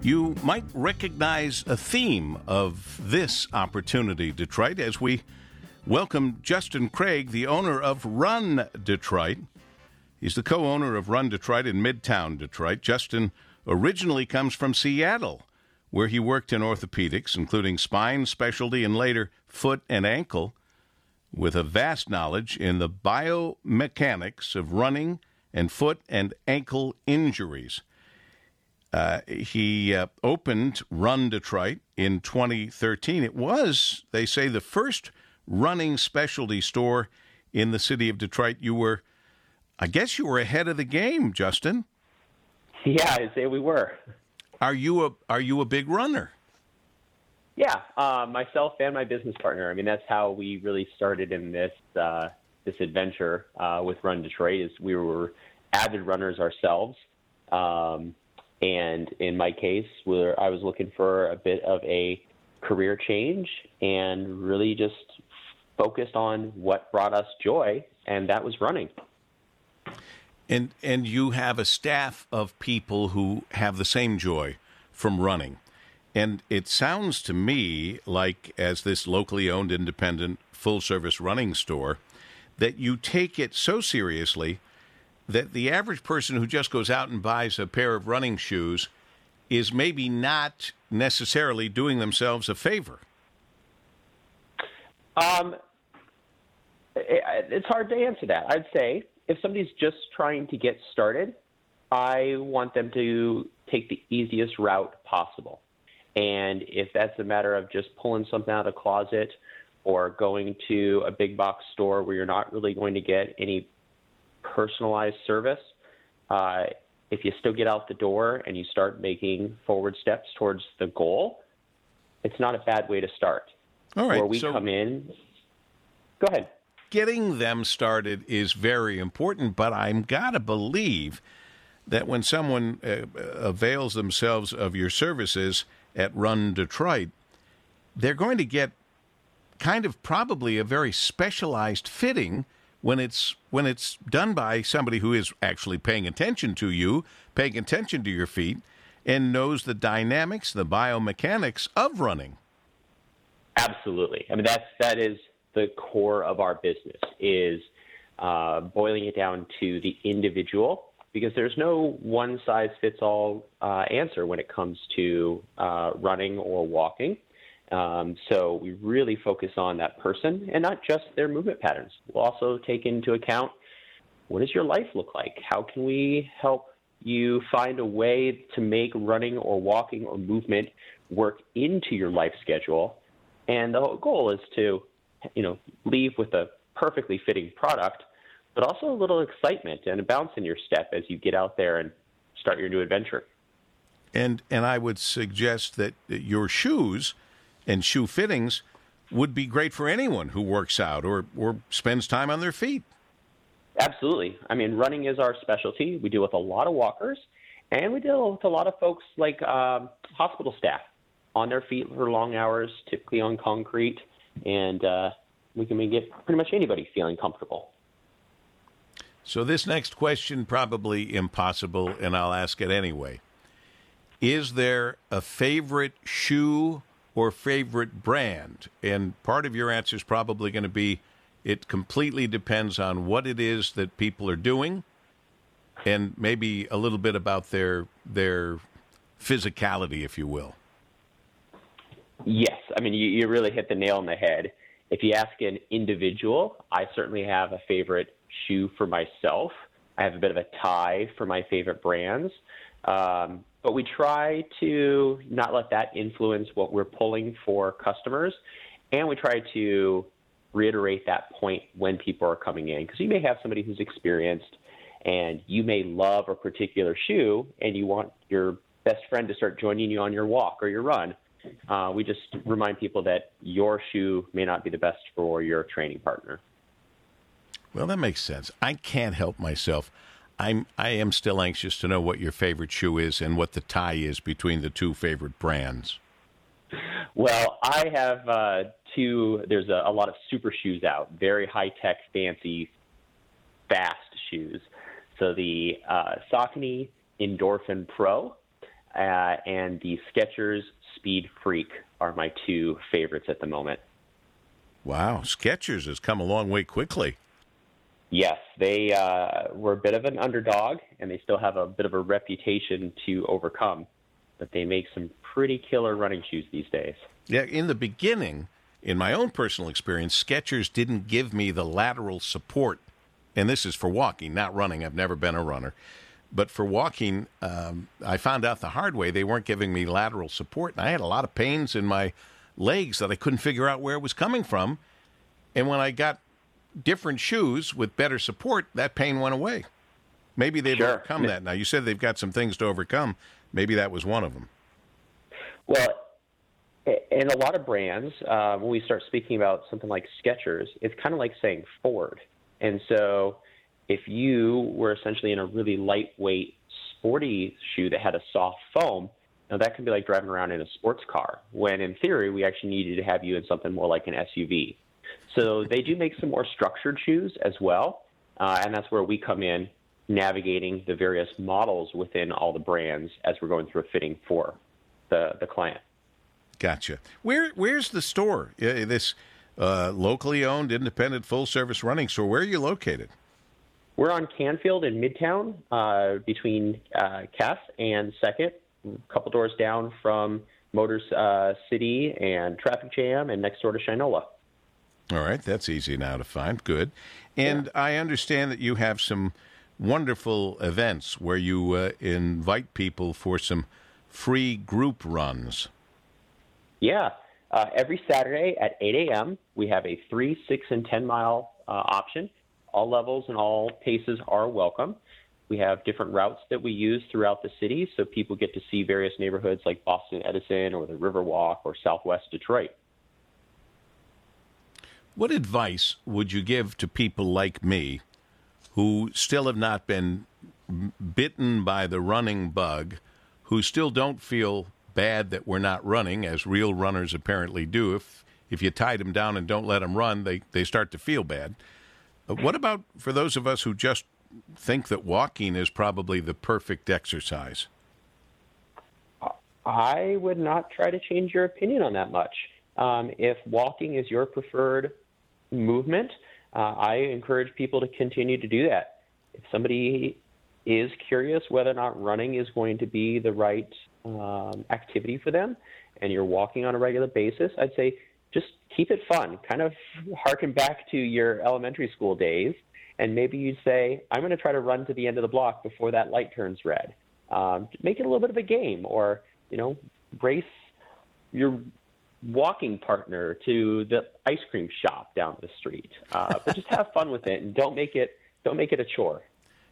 You might recognize a theme of this opportunity, Detroit, as we welcome Justin Craig, the owner of Run Detroit. He's the co owner of Run Detroit in Midtown Detroit. Justin originally comes from Seattle, where he worked in orthopedics, including spine, specialty, and later foot and ankle, with a vast knowledge in the biomechanics of running and foot and ankle injuries. Uh, he uh, opened Run Detroit in 2013. It was, they say, the first running specialty store in the city of Detroit. You were, I guess, you were ahead of the game, Justin. Yeah, I'd say we were. Are you a Are you a big runner? Yeah, uh, myself and my business partner. I mean, that's how we really started in this uh, this adventure uh, with Run Detroit. Is we were avid runners ourselves. Um, and in my case, where I was looking for a bit of a career change and really just focused on what brought us joy, and that was running. And and you have a staff of people who have the same joy from running. And it sounds to me like as this locally owned independent full service running store that you take it so seriously that the average person who just goes out and buys a pair of running shoes is maybe not necessarily doing themselves a favor? Um, it's hard to answer that. I'd say if somebody's just trying to get started, I want them to take the easiest route possible. And if that's a matter of just pulling something out of the closet or going to a big box store where you're not really going to get any personalized service, uh, if you still get out the door and you start making forward steps towards the goal, it's not a bad way to start. All right. Where we so come in, go ahead. Getting them started is very important, but I'm got to believe that when someone uh, avails themselves of your services at Run Detroit, they're going to get kind of probably a very specialized fitting when it's when it's done by somebody who is actually paying attention to you, paying attention to your feet, and knows the dynamics, the biomechanics of running. Absolutely. I mean that's that is the core of our business is uh, boiling it down to the individual because there's no one size fits all uh, answer when it comes to uh, running or walking. Um, so we really focus on that person and not just their movement patterns. We'll also take into account what does your life look like? How can we help you find a way to make running or walking or movement work into your life schedule? And the whole goal is to, you know, leave with a perfectly fitting product, but also a little excitement and a bounce in your step as you get out there and start your new adventure. And and I would suggest that your shoes and shoe fittings would be great for anyone who works out or, or spends time on their feet. Absolutely. I mean, running is our specialty. We deal with a lot of walkers, and we deal with a lot of folks like um, hospital staff on their feet for long hours, typically on concrete, and uh, we can get pretty much anybody feeling comfortable. So, this next question probably impossible, and I'll ask it anyway. Is there a favorite shoe or favorite brand? And part of your answer is probably going to be it completely depends on what it is that people are doing and maybe a little bit about their their physicality if you will. Yes, I mean you, you really hit the nail on the head. If you ask an individual, I certainly have a favorite shoe for myself. I have a bit of a tie for my favorite brands. Um, but we try to not let that influence what we're pulling for customers. And we try to reiterate that point when people are coming in. Because you may have somebody who's experienced and you may love a particular shoe and you want your best friend to start joining you on your walk or your run. Uh, we just remind people that your shoe may not be the best for your training partner. Well, that makes sense. I can't help myself. I'm I am still anxious to know what your favorite shoe is and what the tie is between the two favorite brands. Well, I have uh, two. There's a, a, lot of super shoes out, very high tech, fancy, fast shoes. So the uh, Saucony Endorphin Pro uh, and the Skechers Speed Freak are my two favorites at the moment. Wow, Skechers has come a long way quickly. Yes, they uh, were a bit of an underdog, and they still have a bit of a reputation to overcome. But they make some pretty killer running shoes these days. Yeah, in the beginning, in my own personal experience, Skechers didn't give me the lateral support, and this is for walking, not running. I've never been a runner. But for walking, um, I found out the hard way they weren't giving me lateral support, and I had a lot of pains in my legs that I couldn't figure out where it was coming from. And when I got different shoes with better support, that pain went away. Maybe they've Sure. overcome that now. You said they've got some things to overcome. Maybe that was one of them. Well, in a lot of brands, uh, when we start speaking about something like Skechers, it's kind of like saying Ford. And so, if you were essentially in a really lightweight, sporty shoe that had a soft foam, now that can be like driving around in a sports car. When in theory, we actually needed to have you in something more like an SUV. So they do make some more structured shoes as well, uh, and that's where we come in, navigating the various models within all the brands as we're going through a fitting for the the client. Gotcha. Where Where's the store? Uh, This uh, locally owned, independent, full service running store. Where are you located? We're on Canfield in Midtown, uh, between uh, Cass and Second, a couple doors down from Motors uh, City and Traffic Jam, and next door to Shinola. All right, that's easy now to find. Good. And I understand that you have some wonderful events where you uh, invite people for some free group runs. Yeah. Uh, every Saturday at 8 a.m., we have a 3, 6, and 10 mile uh, option. All levels and all paces are welcome. We have different routes that we use throughout the city so people get to see various neighborhoods like Boston Edison or the Riverwalk or Southwest Detroit. What advice would you give to people like me who still have not been bitten by the running bug, who still don't feel bad that we're not running, as real runners apparently do? If if you tie them down and don't let them run, they, they start to feel bad. Uh, What about for those of us who just think that walking is probably the perfect exercise? I would not try to change your opinion on that much. Um, if walking is your preferred movement, uh, I encourage people to continue to do that. If somebody is curious whether or not running is going to be the right um, activity for them, and you're walking on a regular basis, I'd say just keep it fun. Kind of harken back to your elementary school days, and maybe you'd say, I'm going to try to run to the end of the block before that light turns red. Um, make it a little bit of a game, or you know, race your walking partner to the ice cream shop down the street. Uh, but just have fun with it, and don't make it don't make it a chore.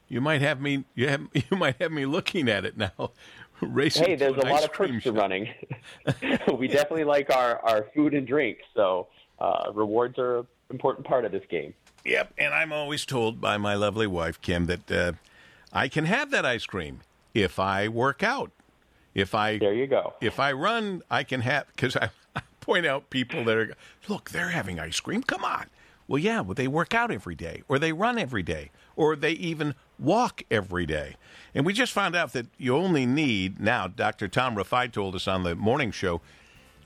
You might have me. You, have, you might have me looking at it now. Racing Hey, to there's a lot of perks to running. we definitely like our, our food and drink, so uh, rewards are an important part of this game. Yep, and I'm always told by my lovely wife Kim that uh, I can have that ice cream if I work out. If I There you go. if I run, I can have because I point out people that are look they're having ice cream. Come on. Well, yeah, well they work out every day, or they run every day, or they even walk every day. And we just found out that you only need now. Dr. Tom Rafai told us on the morning show.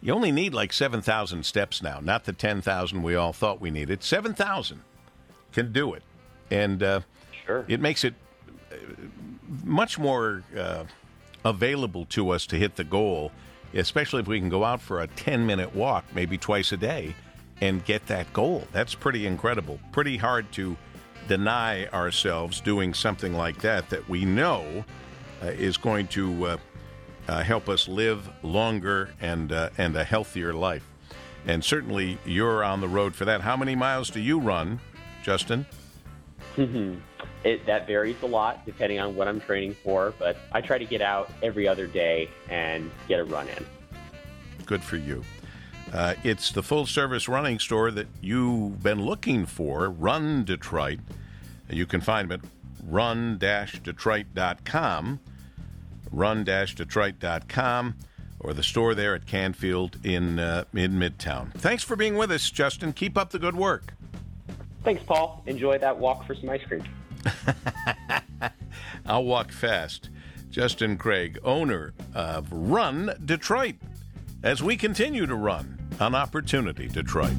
You only need like 7,000 steps now, not the 10,000 we all thought we needed. 7,000 can do it. And uh, Sure. it makes it uh, much more uh, available to us to hit the goal, especially if we can go out for a 10 minute walk, maybe twice a day, and get that goal. That's pretty incredible. Pretty hard to deny ourselves doing something like that that we know uh, is going to uh, uh, help us live longer and uh, and a healthier life. And certainly, you're on the road for that. How many miles do you run, Justin? It, that varies a lot depending on what I'm training for, but I try to get out every other day and get a run in. Good for you. Uh, it's the full service running store that you've been looking for, Run Detroit. You can find them at run detroit.com, run detroit.com, or the store there at Canfield in, uh, in Midtown. Thanks for being with us, Justin. Keep up the good work. Thanks, Paul. Enjoy that walk for some ice cream. I'll walk fast. Justin Craig, owner of Run Detroit, as we continue to run on Opportunity Detroit.